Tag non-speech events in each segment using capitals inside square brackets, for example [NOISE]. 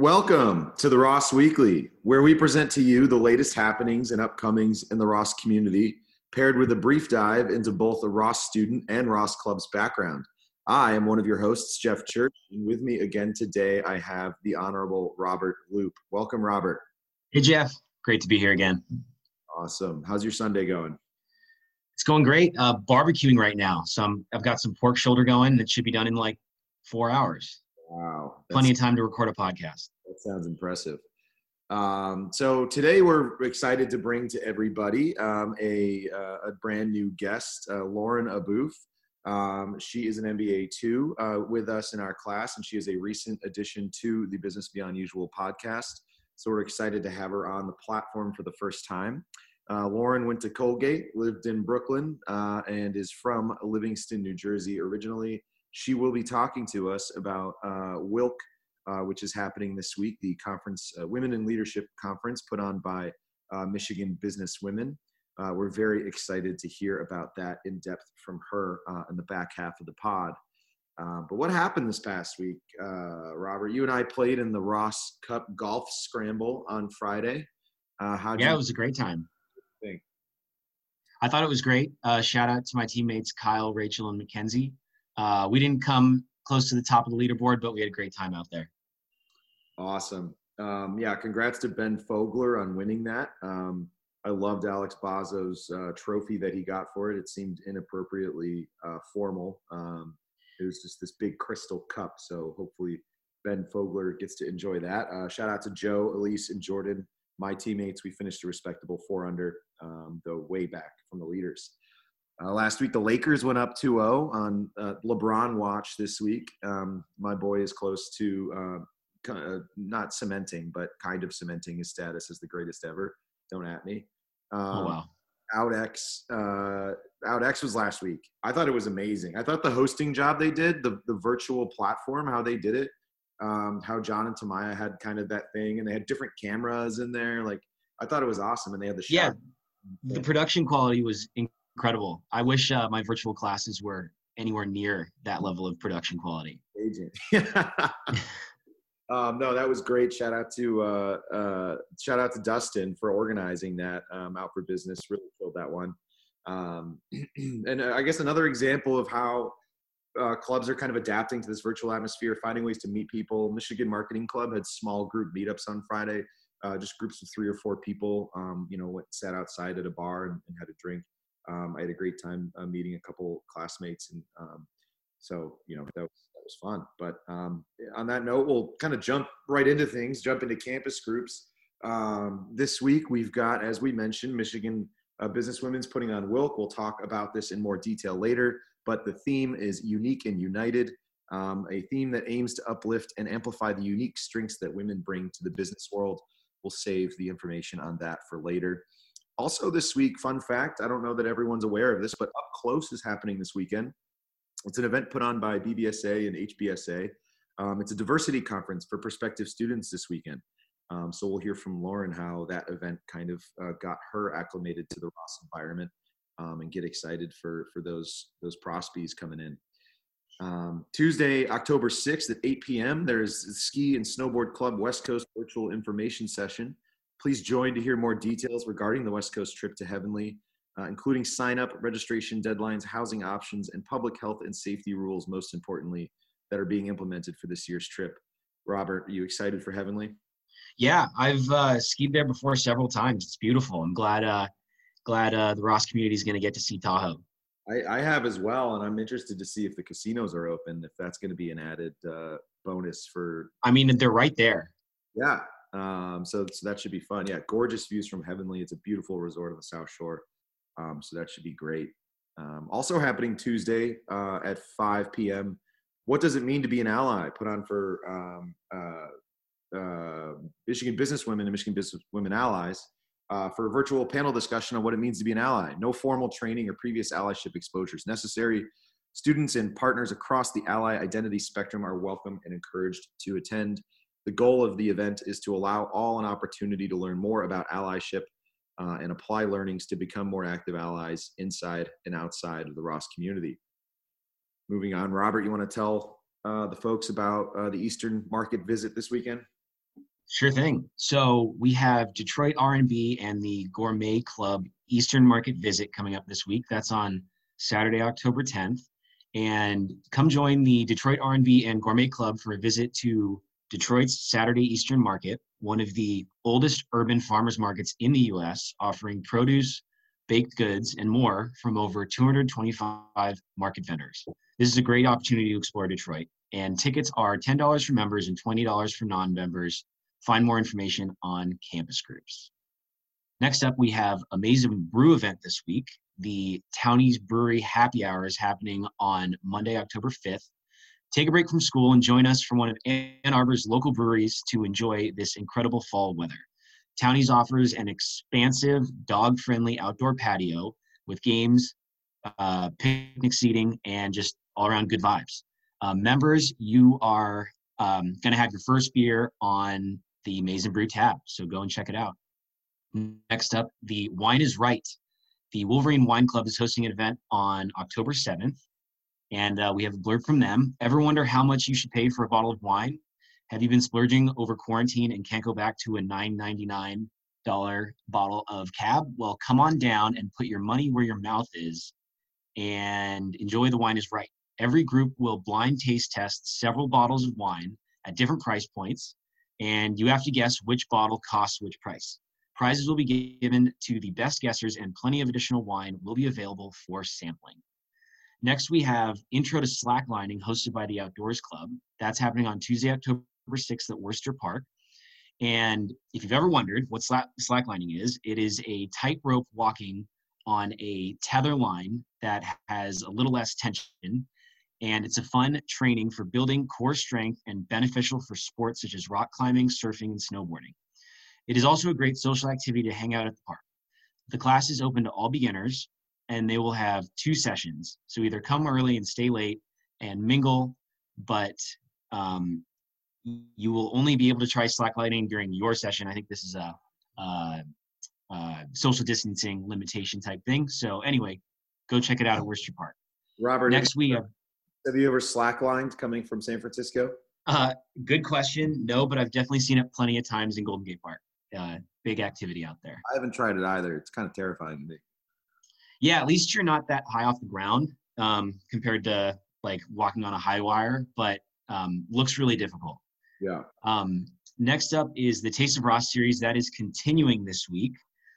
Welcome to the Ross Weekly, where we present to you the latest happenings and upcomings in the Ross community, paired with a brief dive into both the Ross student and Ross Club's background. I am one of your hosts, Jeff Church, and with me again today, I have the Honorable Robert Loop. Welcome, Robert. Hey, Jeff. Great to be here again. Awesome. How's your Sunday going? It's going great. Uh, barbecuing right now, so i have got some pork shoulder going. That should be done in like four hours. Wow. Plenty of time to record a podcast. That sounds impressive. Um, so today we're excited to bring to everybody um, a, uh, a brand new guest, uh, Lauren Abouf. Um, she is an MBA too uh, with us in our class, and she is a recent addition to the Business Beyond Usual podcast. So we're excited to have her on the platform for the first time. Uh, Lauren went to Colgate, lived in Brooklyn, uh, and is from Livingston, New Jersey originally. She will be talking to us about uh, WILC, uh, which is happening this week, the conference, uh, Women in Leadership Conference put on by uh, Michigan Business Women. Uh, we're very excited to hear about that in depth from her uh, in the back half of the pod. but what happened this past week, Robert? You and I played in the Ross Cup Golf Scramble on Friday. how yeah, it was a great time. Think? I thought it was great. shout out to my teammates Kyle, Rachel, and Mackenzie. Uh, we didn't come close to the top of the leaderboard, but we had a great time out there. Awesome. Um, yeah, congrats to Ben Fogler on winning that. Um, I loved Alex Bazo's uh, trophy that he got for it. It seemed inappropriately uh, formal. Um, it was just this big crystal cup. So hopefully Ben Fogler gets to enjoy that. Uh, shout out to Joe, Elise, and Jordan, my teammates. We finished a respectable four under, um, though way back from the leaders. Uh, last week, the Lakers went up 2 0 on uh, LeBron watch this week. Um, my boy is close to uh, uh, not cementing, but kind of cementing his status as the greatest ever. Don't at me. Oh, um, oh, wow. OutX, uh, OutX was last week. I thought it was amazing. I thought the hosting job they did, the, the virtual platform, how they did it, um, how John and Tamaya had kind of that thing, and they had different cameras in there. Like, I thought it was awesome. And they had the shot. Yeah. The production quality was incredible. I wish uh, my virtual classes were anywhere near that level of production quality. Agent. [LAUGHS] [LAUGHS] um, no, that was great. Shout out to uh, uh, shout out to Dustin for organizing that um, out for business. Really killed that one. Um, [CLEARS THROAT] and uh, I guess another example of how uh, clubs are kind of adapting to this virtual atmosphere, finding ways to meet people. Michigan Marketing Club had small group meetups on Friday, uh, just groups of three or four people. Um, you know, went, sat outside at a bar and, and had a drink. Um, I had a great time uh, meeting a couple classmates, and um, so you know that was, that was fun. But um, on that note, we'll kind of jump right into things, jump into campus groups. Um, this week we've got, as we mentioned, Michigan uh, Business Women's putting on WILC. We'll talk about this in more detail later, but the theme is unique and united. Um, a theme that aims to uplift and amplify the unique strengths that women bring to the business world. We'll save the information on that for later. Also, this week, fun fact I don't know that everyone's aware of this, but Up Close is happening this weekend. It's an event put on by BBSA and HBSA. Um, it's a diversity conference for prospective students this weekend. Um, so we'll hear from Lauren how that event kind of uh, got her acclimated to the Ross environment um, and get excited for for those those prospies coming in. Um, Tuesday, October 6th at 8 p.m. There's the Ski and Snowboard Club West Coast Virtual Information Session. Please join to hear more details regarding the West Coast trip to Heavenly, uh, including sign up, registration deadlines, housing options, and public health and safety rules, most importantly, that are being implemented for this year's trip. Robert, are you excited for Heavenly? Yeah, I've uh, skied there before several times. It's beautiful. I'm glad uh, glad uh, the Ross community is going to get to see Tahoe. I, I, have as well, and I'm interested to see if the casinos are open. If that's going to be an added uh, bonus for. I mean, they're right there. Yeah, um, so, so that should be fun. Yeah, gorgeous views from Heavenly. It's a beautiful resort on the South Shore. Um, so that should be great. Um, also happening Tuesday uh, at 5 p.m. What does it mean to be an ally? Put on for um, uh, uh, Michigan businesswomen and Michigan business women allies uh, for a virtual panel discussion on what it means to be an ally. No formal training or previous allyship exposures necessary. Students and partners across the ally identity spectrum are welcome and encouraged to attend. The goal of the event is to allow all an opportunity to learn more about allyship uh, and apply learnings to become more active allies inside and outside of the Ross community. Moving on, Robert, you want to tell uh, the folks about uh, the Eastern Market visit this weekend? Sure thing. So we have Detroit R&B and the Gourmet Club Eastern Market visit coming up this week. That's on Saturday, October 10th. And come join the Detroit R&B and Gourmet Club for a visit to Detroit's Saturday Eastern Market, one of the oldest urban farmers markets in the U.S., offering produce, baked goods, and more from over 225 market vendors. This is a great opportunity to explore Detroit. And tickets are $10 for members and $20 for non members. Find more information on campus groups. Next up, we have a Maize n Brew event this week. The Townies Brewery Happy Hour is happening on Monday, October 5th. Take a break from school and join us from one of Ann Arbor's local breweries to enjoy this incredible fall weather. Townies offers an expansive, dog friendly outdoor patio with games, uh, picnic seating, and just all around good vibes. Uh, members, you are um, going to have your first beer on the Maize n Brew tab, so go and check it out. Next up, the Wine is Right. The Wolverine Wine Club is hosting an event on October 7th, and uh, we have a blurb from them. Ever wonder how much you should pay for a bottle of wine? Have you been splurging over quarantine and can't go back to a $9.99 bottle of cab? Well, come on down and put your money where your mouth is and enjoy the wine is right. Every group will blind taste test several bottles of wine at different price points, and you have to guess which bottle costs which price. Prizes will be given to the best guessers, and plenty of additional wine will be available for sampling. Next, we have Intro to Slacklining, hosted by the Outdoors Club. That's happening on Tuesday, October 6th at Wurster Park. And if you've ever wondered what slack, slacklining is, it is a tightrope walking on a tether line that has a little less tension. And it's a fun training for building core strength and beneficial for sports such as rock climbing, surfing, and snowboarding. It is also a great social activity to hang out at the park. The class is open to all beginners, and they will have two sessions. So either come early and stay late and mingle, but um, you will only be able to try slacklining during your session. I think this is a, a, a, social distancing limitation type thing. So anyway, go check it out at Wurster Park. Robert, next week. Uh, have you ever slacklined coming from San Francisco? Uh, good question. No, but I've definitely seen it plenty of times in Golden Gate Park. Uh, big activity out there. I haven't tried it either. It's kind of terrifying to me. Yeah, at least you're not that high off the ground um, compared to like walking on a high wire, but um, looks really difficult. Yeah. Um, next up is the Taste of Ross series that is continuing this week.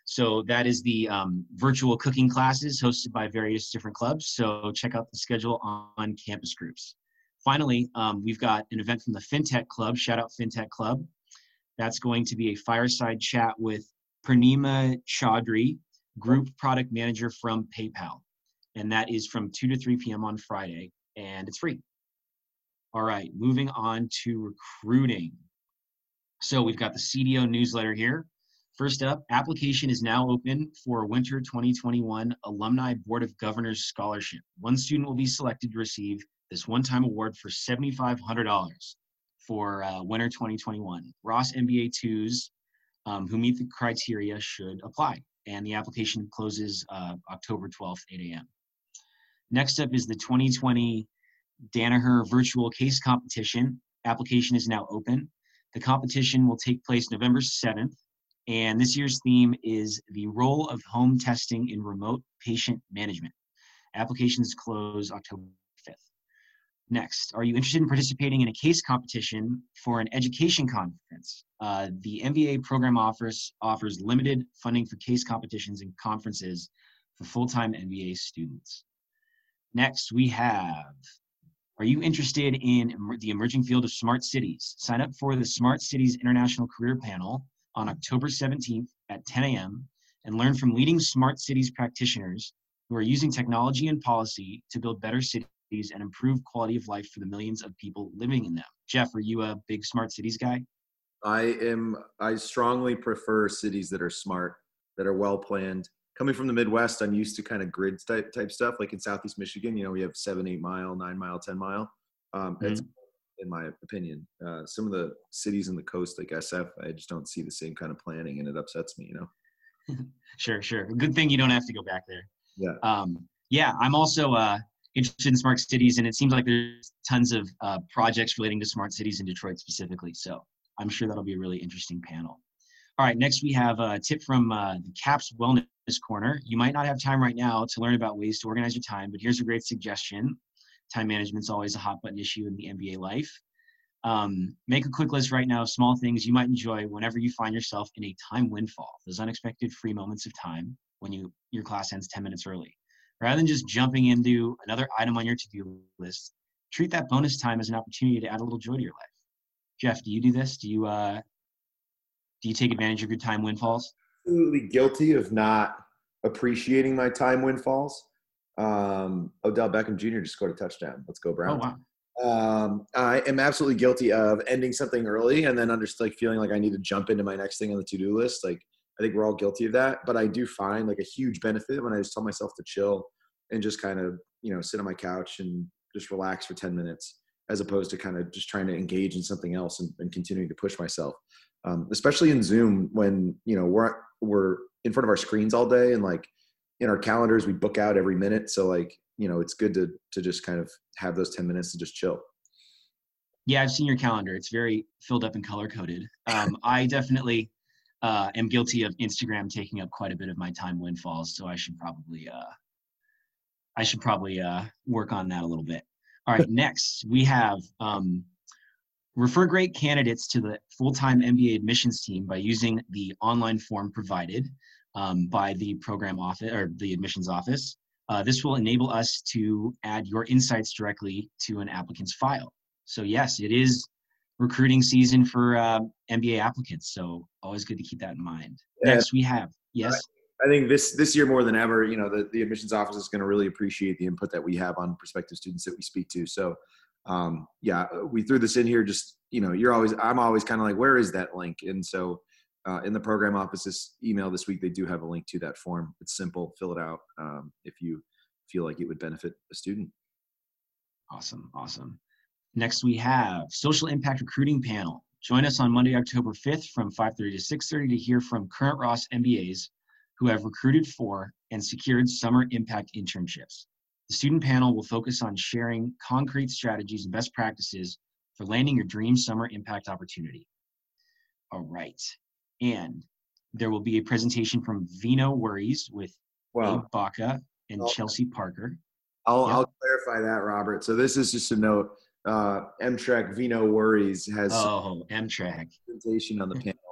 So that is the um, virtual cooking classes hosted by various different clubs. So check out the schedule on campus groups. Finally, um, we've got an event from the FinTech Club. Shout out FinTech Club. That's going to be a fireside chat with Pranima Chaudhry, Group Product Manager from PayPal. And that is from 2 to 3 p.m. on Friday, and it's free. All right, moving on to recruiting. So we've got the CDO newsletter here. First up, application is now open for Winter 2021 Alumni Board of Governors Scholarship. One student will be selected to receive this one-time award for $7,500 for uh, Winter 2021. Ross MBA 2s um, who meet the criteria should apply, and the application closes uh, October 12th, 8 a.m. Next up is the 2020 Danaher Virtual Case Competition. Application is now open. The competition will take place November 7th, and this year's theme is the role of home testing in remote patient management. Applications close October 5th. Next, are you interested in participating in a case competition for an education conference? Uh, the MBA program offers, offers limited funding for case competitions and conferences for full-time MBA students. Next, we have are you interested in the emerging field of smart cities? Sign up for the Smart Cities International Career Panel on October 17th at 10 a.m. and learn from leading smart cities practitioners who are using technology and policy to build better cities and improve quality of life for the millions of people living in them. Jeff, are you a big smart cities guy? I am. I strongly prefer cities that are smart, that are well planned, coming from the Midwest, I'm used to kind of grid type type stuff. Like in Southeast Michigan, you know, we have seven, eight mile, nine mile, ten mile. Um, mm-hmm. It's in my opinion. Uh, some of the cities in the coast, like SF, I just don't see the same kind of planning, and it upsets me. You know. [LAUGHS] sure, sure. Good thing you don't have to go back there. Yeah. Um, yeah, I'm also uh, interested in smart cities, and it seems like there's tons of uh, projects relating to smart cities in Detroit specifically. So I'm sure that'll be a really interesting panel. All right, next we have a tip from uh, the CAPS Wellness Corner. You might not have time right now to learn about ways to organize your time, but here's a great suggestion. Time management is always a hot button issue in the MBA life. Um, make a quick list right now of small things you might enjoy whenever you find yourself in a time windfall, those unexpected free moments of time when you your class ends 10 minutes early. Rather than just jumping into another item on your to-do list, treat that bonus time as an opportunity to add a little joy to your life. Jeff, do you do this? Do you uh, do you take advantage of your time windfalls? Absolutely guilty of not appreciating my time windfalls. Um, Odell Beckham Jr. just scored a touchdown. Let's go Browns. Oh, wow. Um, I am absolutely guilty of ending something early and then under like feeling like I need to jump into my next thing on the to-do list. Like I think we're all guilty of that, but I do find like a huge benefit when I just tell myself to chill and just kind of, you know, sit on my couch and just relax for 10 minutes as opposed to kind of just trying to engage in something else and, and continuing to push myself. Um, especially in Zoom when, you know, we're, we're in front of our screens all day and like in our calendars, we book out every minute. So like, you know, it's good to, to just kind of have those 10 minutes to just chill. Yeah, I've seen your calendar. It's very filled up and color coded. Um, I definitely uh, am guilty of Instagram taking up quite a bit of my time windfalls. So I should probably, uh, I should probably uh, work on that a little bit. All right, next we have um, refer great candidates to the full-time MBA admissions team by using the online form provided um, by the program office or the admissions office. Uh, this will enable us to add your insights directly to an applicant's file. So yes, it is recruiting season for uh, MBA applicants. So always good to keep that in mind. Yeah. Next, we have yes. I think this this year more than ever, you know, the, the admissions office is going to really appreciate the input that we have on prospective students that we speak to. So, um, yeah, we threw this in here. Just you know, you're always I'm always kind of like, where is that link? And so, uh, in the program office's email this week, they do have a link to that form. It's simple. Fill it out um, if you feel like it would benefit a student. Awesome, awesome. Next, we have Social Impact Recruiting Panel. Join us on Monday, October 5th from 5.30 to 6.30 to hear from current Ross MBAs who have recruited for and secured summer impact internships. The student panel will focus on sharing concrete strategies and best practices for landing your dream summer impact opportunity. All right. And there will be a presentation from Vino Worries with well, Abe Baca and Chelsea Parker. I'll, yep. I'll clarify that, Robert. So this is just a note uh, MTrek Vino Worries has oh MTrek presentation on the panel. [LAUGHS]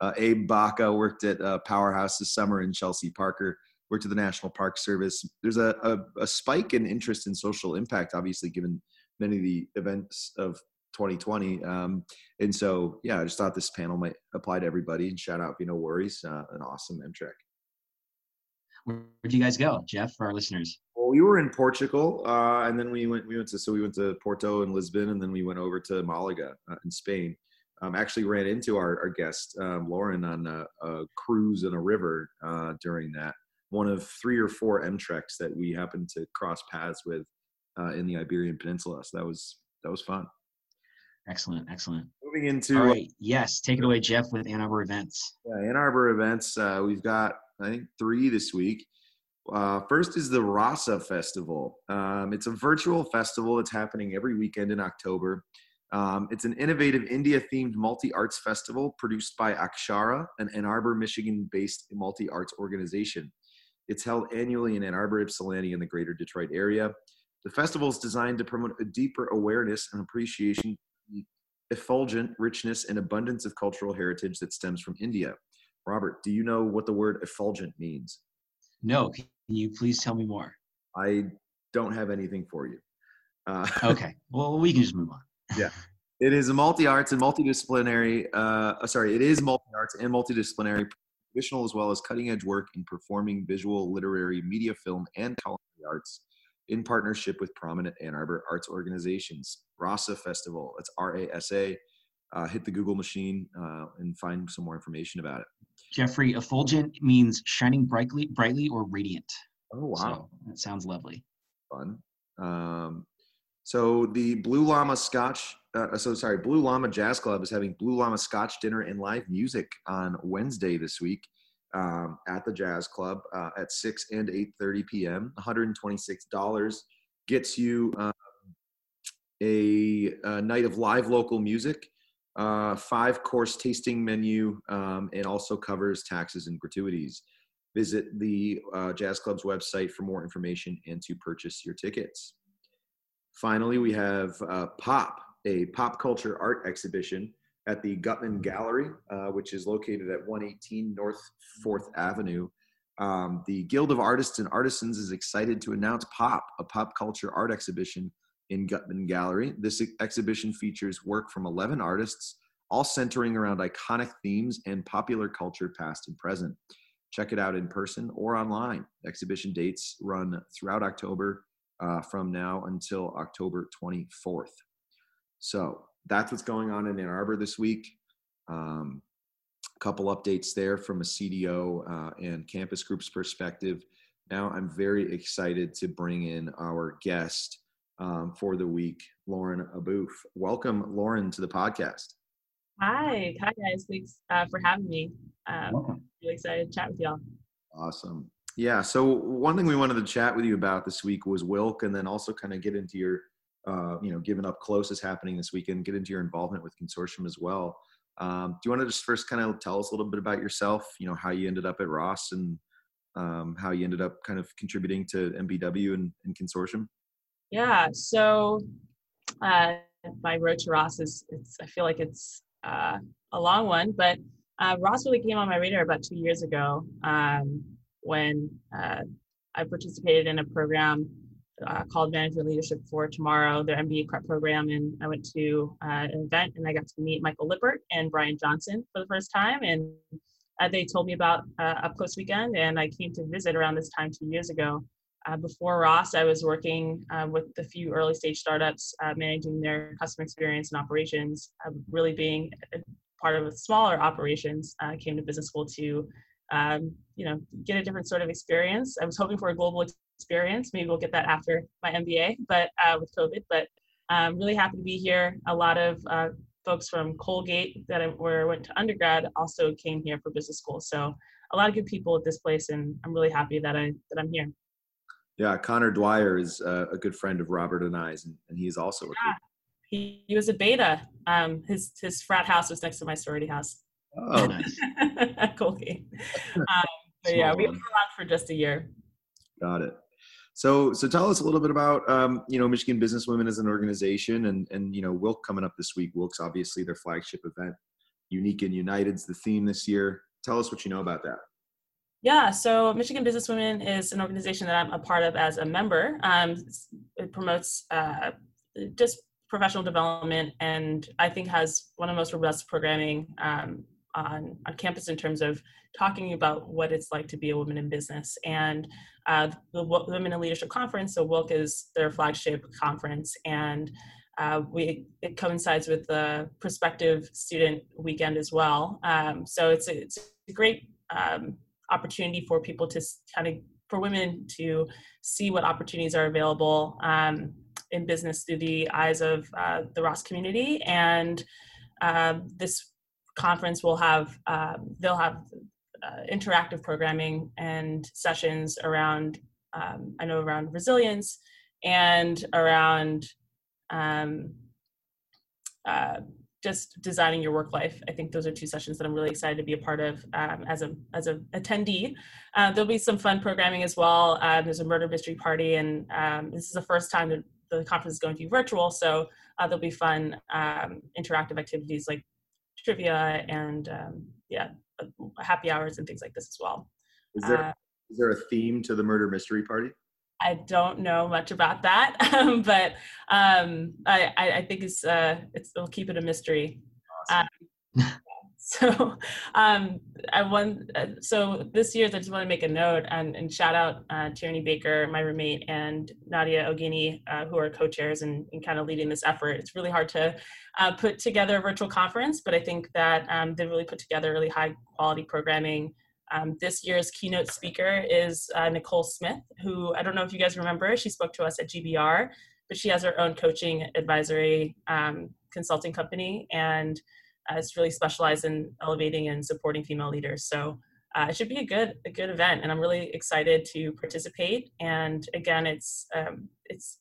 Uh, Abe Baca worked at uh, Powerhouse this summer, and Chelsea Parker worked at the National Park Service. There's a, a, a spike in interest in social impact, obviously, given many of the events of 2020. Um, and so, yeah, I just thought this panel might apply to everybody. And shout out Vino Worries, uh, an awesome MTrek. Where did you guys go, Jeff, for our listeners? Well, we were in Portugal, uh, and then we went. We went to so we went to Porto and Lisbon, and then we went over to Malaga uh, in Spain. Um, actually, ran into our, our guest um, Lauren on a, a, cruise in a river uh, during that. One of three or four MTreks that we happened to cross paths with uh, in the Iberian Peninsula. So that was that was fun. Excellent, excellent. Moving into all right, yes, take it away, Jeff, with Ann Arbor events. Yeah, Ann Arbor events. Uh, we've got I think three this week. Uh, first is the Rasa Festival. Um, it's a virtual festival that's happening every weekend in October. Um, it's an innovative India themed multi arts festival produced by Akshara, an Ann Arbor, Michigan based multi arts organization. It's held annually in Ann Arbor, Ypsilanti, and the greater Detroit area. The festival is designed to promote a deeper awareness and appreciation the effulgent richness and abundance of cultural heritage that stems from India. Robert, do you know what the word effulgent means? No. Can you please tell me more? I don't have anything for you. Uh, [LAUGHS] okay. Well, we can just move on. Yeah. It is a multi-arts and multidisciplinary. Uh, uh, sorry, it is multi-arts and multidisciplinary, traditional as well as cutting-edge work in performing, visual, literary, media, film, and culinary arts in partnership with prominent Ann Arbor arts organizations. RASA Festival. That's R-A-S-A. Uh, hit the Google machine uh, and find some more information about it. Jeffrey, effulgent means shining brightly, brightly or radiant. Oh wow, so that sounds lovely. Fun. Um, so the Blue Llama Scotch, uh, so sorry, Blue Llama Jazz Club is having Blue Llama Scotch dinner and live music on Wednesday this week um, at the Jazz Club uh, at six and eight thirty p.m. One hundred and twenty-six dollars gets you uh, a, a, night of live local music uh, five course tasting menu, um, and also covers taxes and gratuities. Visit the uh, Jazz Club's website for more information and to purchase your tickets. Finally, we have uh, Pop, a pop culture art exhibition at the Gutman Gallery, uh, which is located at 118 North 4th Avenue. Um, the Guild of Artists and Artisans is excited to announce Pop, a pop culture art exhibition in Gutman Gallery. This exhibition features work from 11 artists, all centering around iconic themes and popular culture past and present. Check it out in person or online. Exhibition dates run throughout October uh, from now until October 24th. So that's what's going on in Ann Arbor this week. Um, a couple updates there from a CDO uh, and campus group's perspective. Now I'm very excited to bring in our guest um, for the week, Lauren Aboof. Welcome, Lauren, to the podcast. Hi, hi guys. Thanks uh, for having me. Um, really excited to chat with y'all. Awesome. Yeah. So one thing we wanted to chat with you about this week was WILC, and then also kind of get into your, uh, you know, given up close is happening this weekend. Get into your involvement with consortium as well. Um, do you want to just first kind of tell us a little bit about yourself? You know, how you ended up at Ross and um, how you ended up kind of contributing to MBW and, and consortium. Yeah. So uh, my road to Ross is, it's, I feel like it's uh, a long one, but uh, Ross really came on my radar about two years ago um, when uh, I participated in a program uh, called Management Leadership for Tomorrow, their MBA prep program, and I went to uh, an event and I got to meet Michael Lippert and Brian Johnson for the first time, and uh, they told me about a post weekend, and I came to visit around this time two years ago. Uh, before Ross, I was working uh, with a few early stage startups, uh, managing their customer experience and operations, really being part of smaller operations. I came to business school to, um, you know, get a different sort of experience. I was hoping for a global experience. Maybe we'll get that after my MBA, but uh, with COVID. But I'm really happy to be here. A lot of uh, folks from Colgate that I, where I went to undergrad also came here for business school. So a lot of good people at this place, and I'm really happy that I that I'm here. Yeah, Connor Dwyer is uh, a good friend of Robert and I's, and, and he's also a yeah. He, he was a beta. Um, his his frat house was next to my sorority house. Oh, [LAUGHS] nice. Colgate. [LAUGHS] Um, but yeah, we were around for just a year. Got it. So, so tell us a little bit about um, you know Michigan Businesswomen as an organization, and and you know WILC coming up this week. WILC's obviously their flagship event. Unique and United's the theme this year. Tell us what you know about that. Yeah, so Michigan Businesswomen is an organization that I'm a part of as a member. Um, it promotes uh, just professional development and I think has one of the most robust programming um, on, on campus in terms of talking about what it's like to be a woman in business. And uh, the Women in Leadership Conference, so WILC is their flagship conference, and uh, we it coincides with the prospective student weekend as well. Um, so it's a, it's a great um, opportunity for people to kind of for women to see what opportunities are available um, in business through the eyes of uh, the Ross community. And uh, this conference will have uh, they'll have uh, interactive programming and sessions around um, I know around resilience and around um, uh, just designing your work life. I think those are two sessions that I'm really excited to be a part of um, as a as an attendee. Uh, there'll be some fun programming as well. Um, there's a murder mystery party, and um, this is the first time that the conference is going to be virtual, so uh, there'll be fun um, interactive activities like trivia and um, yeah, uh, happy hours and things like this as well. Is there uh, is there a theme to the murder mystery party? I don't know much about that, [LAUGHS] um, but um, I, I, think it's uh, it's we'll keep it a mystery. Awesome. Um, [LAUGHS] so um, I want uh, so this year I just want to make a note and, and shout out uh, Tierney Baker, my roommate, and Nadia Ogini, uh, who are co-chairs and, and, kind of leading this effort. It's really hard to uh, put together a virtual conference, but I think that um, they really put together really high quality programming um, this year's keynote speaker is uh, Nicole Smith, who I don't know if you guys remember, she spoke to us at GBR, but she has her own coaching advisory um, consulting company and is really specialized in elevating and supporting female leaders. So uh, it should be a good a good event, and I'm really excited to participate. And again, it's um, it's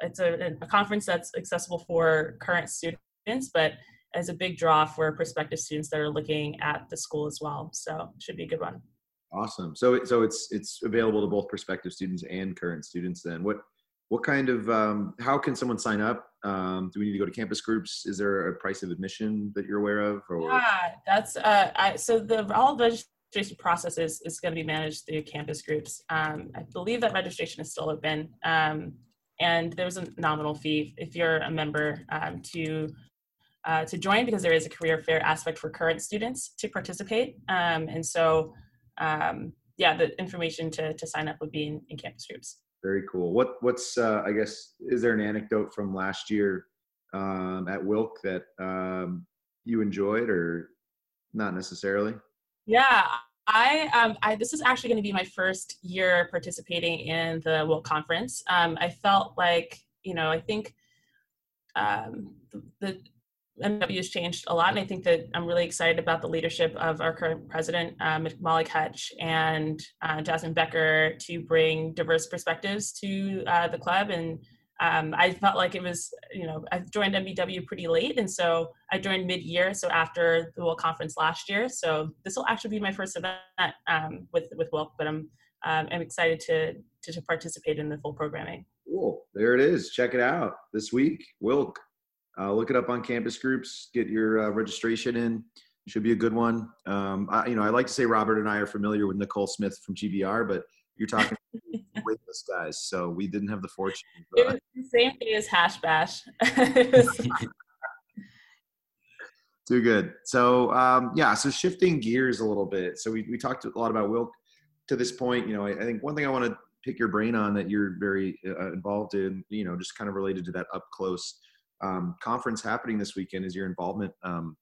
it's a, a conference that's accessible for current students, but as a big draw for prospective students that are looking at the school as well. So it should be a good one. Awesome. So so it's it's available to both prospective students and current students. Then what what kind of um, how can someone sign up? Um, do we need to go to campus groups? Is there a price of admission that you're aware of? Or? Yeah, that's uh, I, so the all registration process is, is going to be managed through campus groups. Um, I believe that registration is still open. Um, and there's a nominal fee if you're a member um, to uh, to join because there is a career fair aspect for current students to participate. Um, and so, yeah, the information to, to sign up would be in, in campus groups. Very cool. What what's uh, I guess is there an anecdote from last year um, at WILC that um, you enjoyed or not necessarily? Yeah, I, um, I this is actually going to be my first year participating in the WILC Conference. Um, I felt like you know I think um, the, MW has changed a lot, and I think that I'm really excited about the leadership of our current president, uh, Malik Hutch, and uh, Jasmine Becker to bring diverse perspectives to uh, the club and um, I felt like it was, you know, I joined MBW pretty late, and so I joined mid-year, so after the WILC Conference last year. So this will actually be my first event um, with with WILC, but I'm um, I'm excited to, to, to participate in the full programming. Cool, there it is. Check it out this week, WILC. Uh, look it up on campus groups. Get your uh, registration in. It should be a good one. Um, I, you know, I like to say Robert and I are familiar with Nicole Smith from GBR, but you're talking [LAUGHS] weightless guys, so we didn't have the fortune. It was the same day as Hash Bash. [LAUGHS] [LAUGHS] Too good. So um, yeah, so shifting gears a little bit. So we we talked a lot about WILC to this point. You know, I, I think one thing I want to pick your brain on that you're very uh, involved in. You know, just kind of related to that up close um, conference happening this weekend is your involvement um,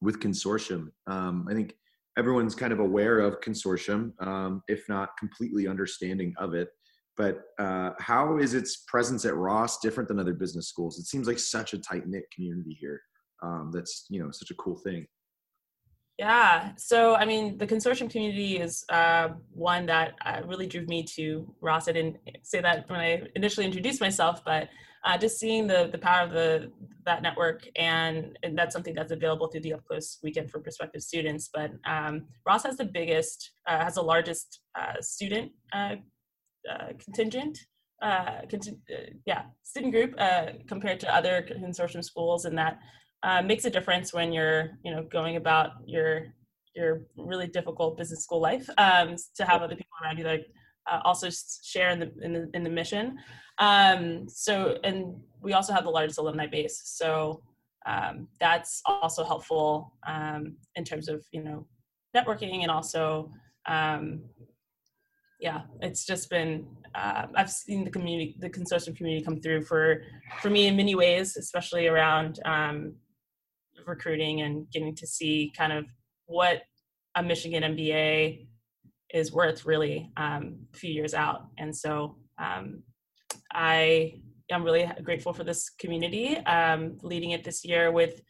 with consortium. Um, I think everyone's kind of aware of consortium, um, if not completely understanding of it. But uh, how is its presence at Ross different than other business schools? It seems like such a tight knit community here. Um, that's you know such a cool thing. Yeah. So, I mean, the consortium community is uh, one that uh, really drew me to Ross. I didn't say that when I initially introduced myself, but uh, just seeing the the power of the that network and, and, that's something that's available through the up close weekend for prospective students but um, ross has the biggest uh, has the largest uh, student uh, uh, contingent uh, yeah student group compared to other consortium schools and that makes a difference when you're you know going about your your really difficult business school life um, to have other people around you that also share in the in the, in the mission um, so, and we also have the largest alumni base. So um, that's also helpful um, in terms of, you know, networking and also, um, yeah, it's just been, uh, I've seen the community, the consortium community come through for, for me in many ways, especially around um, recruiting and getting to see kind of what a Michigan MBA is worth really um, a few years out. And so um, I am really grateful for this community, um, leading it this year with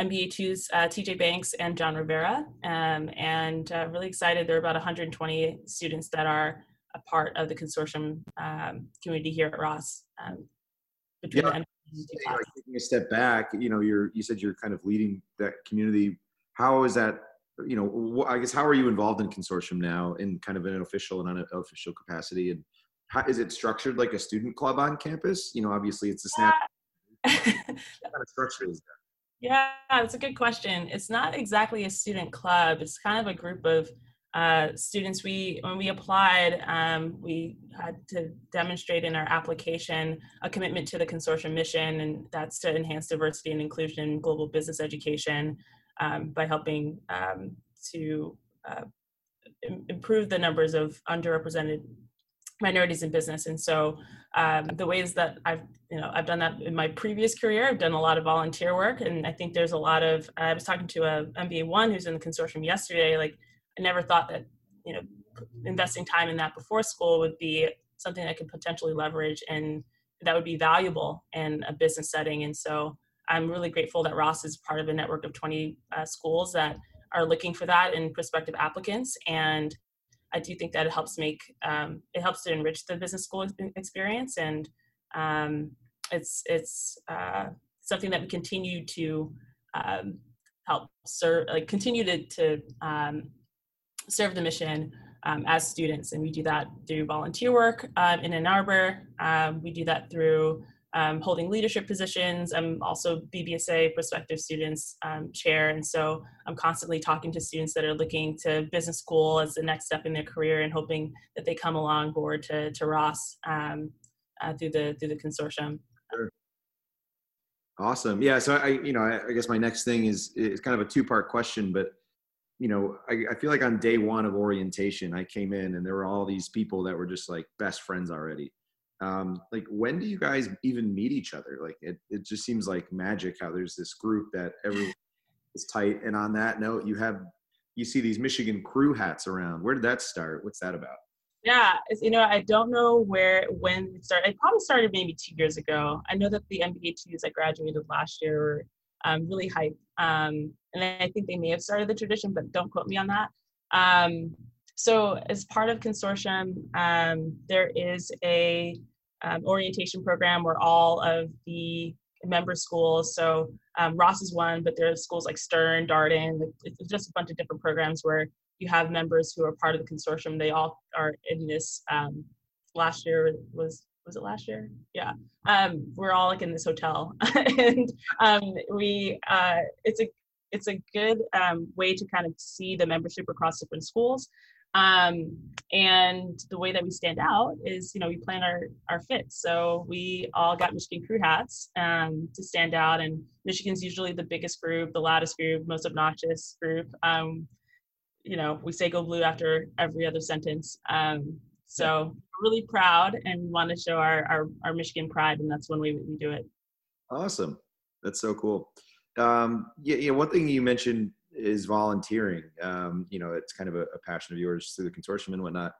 MBA2's uh, TJ Banks and John Rivera, um, and uh, really excited. There are about 120 students that are a part of the consortium um, community here at Ross. Um, between yeah. taking a step back, you know, you're you said you're kind of leading that community. How is that? You know, I guess how are you involved in consortium now, in kind of an official and unofficial capacity, and how, is it structured like a student club on campus? You know, obviously it's a snap. [LAUGHS] what kind of structure is that? Yeah, that's a good question. It's not exactly a student club. It's kind of a group of uh, students. We when we applied, um, we had to demonstrate in our application a commitment to the consortium mission, and that's to enhance diversity and inclusion in global business education by helping um, to uh, improve the numbers of underrepresented minorities in business. And so um, the ways that i've you know i've done that in my previous career i've done a lot of volunteer work and i think there's a lot of i was talking to a mba one who's in the consortium yesterday like i never thought that you know investing time in that before school would be something i could potentially leverage and that would be valuable in a business setting. And so i'm really grateful that ross is part of a network of 20 uh, schools that are looking for that in prospective applicants and I do think that it helps make um, it helps to enrich the business school experience, and um, it's it's uh, something that we continue to um, help serve, like continue to, to um, serve the mission um, as students. And we do that through volunteer work um, in Ann Arbor. We do that through um, holding leadership positions. I'm also BBSA prospective students um, chair. And so I'm constantly talking to students that are looking to business school as the next step in their career and hoping that they come along board to, to Ross um, uh, through the, through the consortium. Sure. Awesome. Yeah. So I, you know, I, I guess my next thing is, is kind of a two part question, but you know, I, I, feel like on day one of orientation, I came in and there were all these people that were just like best friends already. Um, like, when do you guys even meet each other? Like, it, it just seems like magic how there's this group that everyone [LAUGHS] is tight. And on that note, you have, you see these Michigan crew hats around. Where did that start? What's that about? Yeah, you know, I don't know where, when it started. It probably started maybe two years ago. I know that the MBA twos I graduated last year were um, really hype. Um, and I think they may have started the tradition, but don't quote me on that. Um, so, as part of consortium, um, there is a um, orientation program where all of the member schools, so um, Ross is one, but there's schools like Stern, Darden, it's just a bunch of different programs where you have members who are part of the consortium. They all are in this. last year was was it last year? Yeah. Um, we're all like in this hotel, [LAUGHS] and um, we uh, it's a it's a good um, way to kind of see the membership across different schools. Um, and the way that we stand out is, you know, we plan our our fits. So we all got Michigan crew hats um, to stand out, and Michigan's usually the biggest group, the loudest group, most obnoxious group. Um, you know, we say "Go Blue" after every other sentence. Um, so really proud and want to show our, our, our Michigan pride, and that's one way we do it. Awesome. That's so cool. Um, yeah, yeah, one thing you mentioned is volunteering. Um, you know, it's kind of a, a, passion of yours through the consortium and whatnot.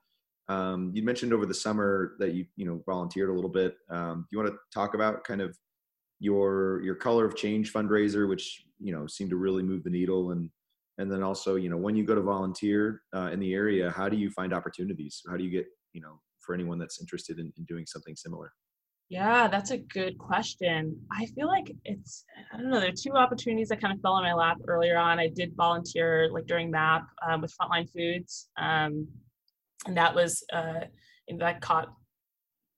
Um, you mentioned over the summer that you you know volunteered a little bit. Um, you want to talk about kind of your your color of change fundraiser, which you know seemed to really move the needle, and and then also you know when you go to volunteer uh, in the area, how do you find opportunities? How do you get you know for anyone that's interested in, in doing something similar? Yeah, that's a good question. I feel like it's, I don't know, there are two opportunities that kind of fell in my lap earlier on. I did volunteer like during MAP um, with Frontline Foods. Um, and that was, uh, that caught,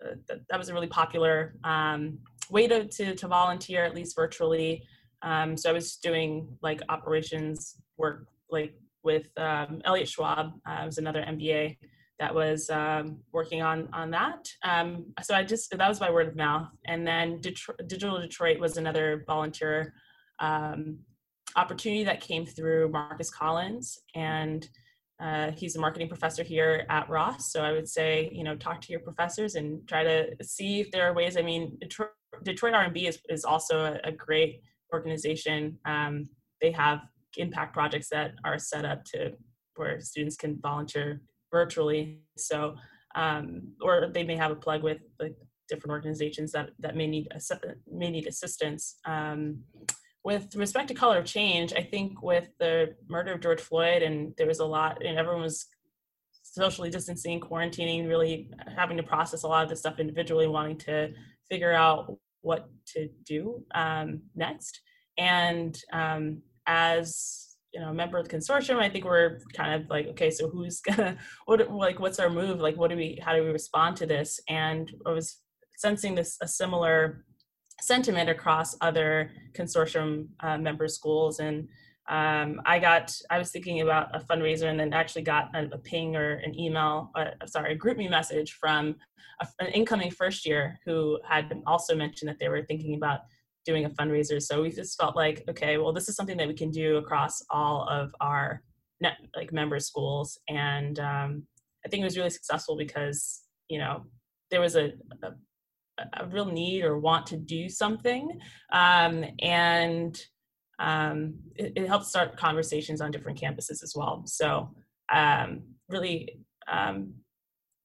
uh, that, that, was a really popular um, way to, to, to, volunteer, at least virtually. Um, so I was doing like operations work like with um, Elliott Schwab, uh, was another MBA that was um, working on on that. Um, so I just that was by word of mouth, and then Digital Detroit was another volunteer um, opportunity that came through Marcus Collins, and uh, he's a marketing professor here at Ross. So I would say you know talk to your professors and try to see if there are ways. I mean, Detroit, Detroit R&B is is also a, a great organization. Um, they have impact projects that are set up to where students can volunteer virtually. So, um, or they may have a plug with like different organizations that that may need may need assistance. Um, with respect to color of change, I think with the murder of George Floyd, and there was a lot, and everyone was socially distancing, quarantining, really having to process a lot of this stuff individually, wanting to figure out what to do um, next. And um, as you know member of the consortium i think we're kind of like okay so who's [LAUGHS] gonna what like what's our move? Like what do we how do we respond to this? And i was sensing this a similar sentiment across other consortium uh, member schools. And um, i got i was thinking about a fundraiser and then actually got a, a ping or an email uh, sorry a GroupMe message from a, an incoming first year who had also mentioned that they were thinking about doing a fundraiser. So we just felt like, okay, well, this is something that we can do across all of our net, like member schools. And um, I think it was really successful because, you know, there was a, a, a real need or want to do something. Um, and um, it, it, helped start conversations on different campuses as well. So um, really, um,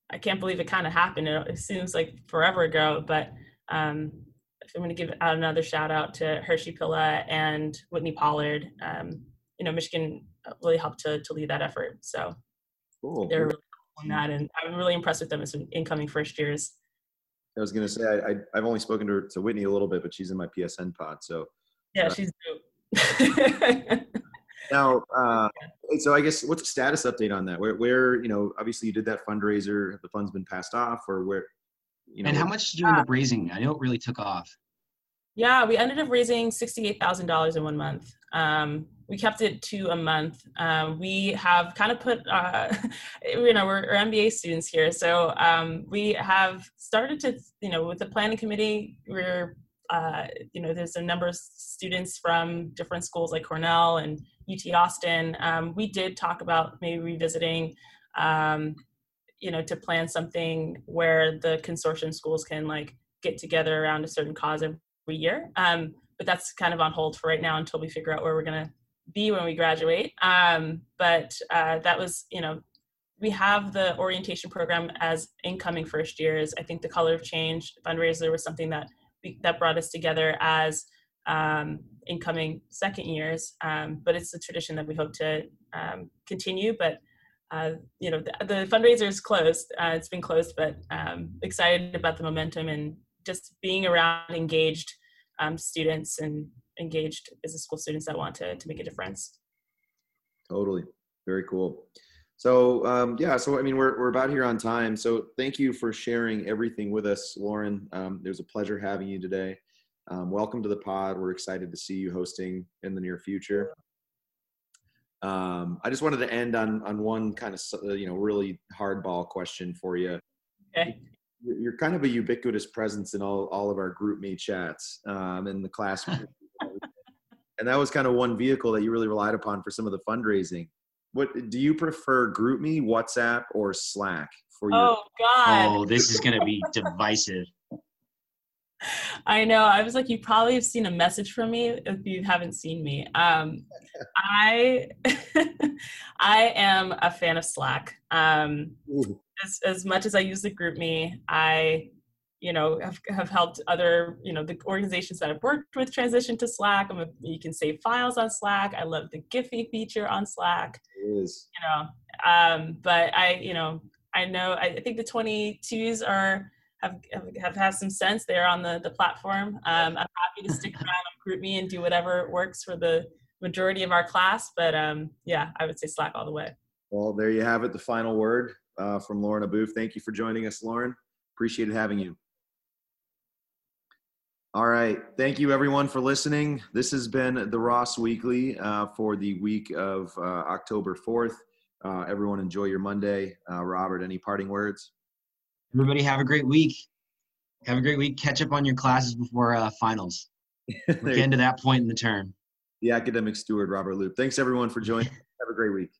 I can't believe it kind of happened. It, it, seems like forever ago, but um, I'm going to give out another shout out to Hershey Pilla and Whitney Pollard. Um, you know, Michigan really helped to, to lead that effort. So cool. they're really on that. And I'm really impressed with them as incoming first years. I was going to say, I, I, have only spoken to, to Whitney a little bit, but she's in my PSN pod. So yeah, uh, she's now, [LAUGHS] uh, so I guess what's the status update on that? Where, where, you know, obviously you did that fundraiser. Have the funds been passed off, or where? You know, and how much did you end up raising? I know it really took off. Yeah, we ended up raising sixty-eight thousand dollars in one month. Um, we kept it to a month. Um, we have kind of put, uh, [LAUGHS] you know, we're, we're, MBA students here, so um, we have started to, you know, with the planning committee, we're, uh, you know, there's a number of students from different schools like Cornell and UT Austin. Um, we did talk about maybe revisiting, um, you know, to plan something where the consortium schools can like get together around a certain cause every year. Um, but that's kind of on hold for right now until we figure out where we're going to be when we graduate. Um, but uh, that was, you know, we have the orientation program as incoming first years. I think the color of change fundraiser was something that we, that brought us together as um, incoming second years. Um, but it's a tradition that we hope to um, continue. But uh, you know, the, the, fundraiser is closed. Uh, it's been closed, but um, excited about the momentum and just being around engaged um, students and engaged business school students that want to, to make a difference. Totally. Very cool. So um, yeah, so I mean, we're, we're about here on time. So thank you for sharing everything with us, Lauren. Um, it was a pleasure having you today. Um, welcome to the pod. We're excited to see you hosting in the near future. Um, I just wanted to end on on one kind of uh, you know really hardball question for you. Okay you're kind of a ubiquitous presence in all, all of our GroupMe chats um, in the class. [LAUGHS] and that was kind of one vehicle that you really relied upon for some of the fundraising. What do you prefer, GroupMe, WhatsApp, or Slack for your? Oh God! Oh, this is going to be divisive. I know. I was like, you probably have seen a message from me if you haven't seen me. Um, I [LAUGHS] I am a fan of Slack. Um, as, as much as I use the GroupMe, I, you know, have, have helped other, you know, the organizations that I've worked with transition to Slack. I'm a, you can save files on Slack. I love the Giphy feature on Slack. It is. You know, um, but I, you know, I know, I think the 22s are, have, have have some sense there on the the platform. Um, I'm happy to stick around on GroupMe and do whatever works for the majority of our class. But um, yeah, I would say Slack all the way. Well, there you have it. The final word uh, from Lauren Abbouf. Thank you for joining us, Lauren. Appreciated having you. All right. Thank you, everyone, for listening. This has been the Ross Weekly uh, for the week of uh, October 4th. Uh, everyone, enjoy your Monday. Uh, Robert, any parting words? Everybody, have a great week. Have a great week. Catch up on your classes before uh, finals. [LAUGHS] We're getting to that point in the term. The academic steward, Robert Loop. Thanks, everyone, for joining. [LAUGHS] have a great week.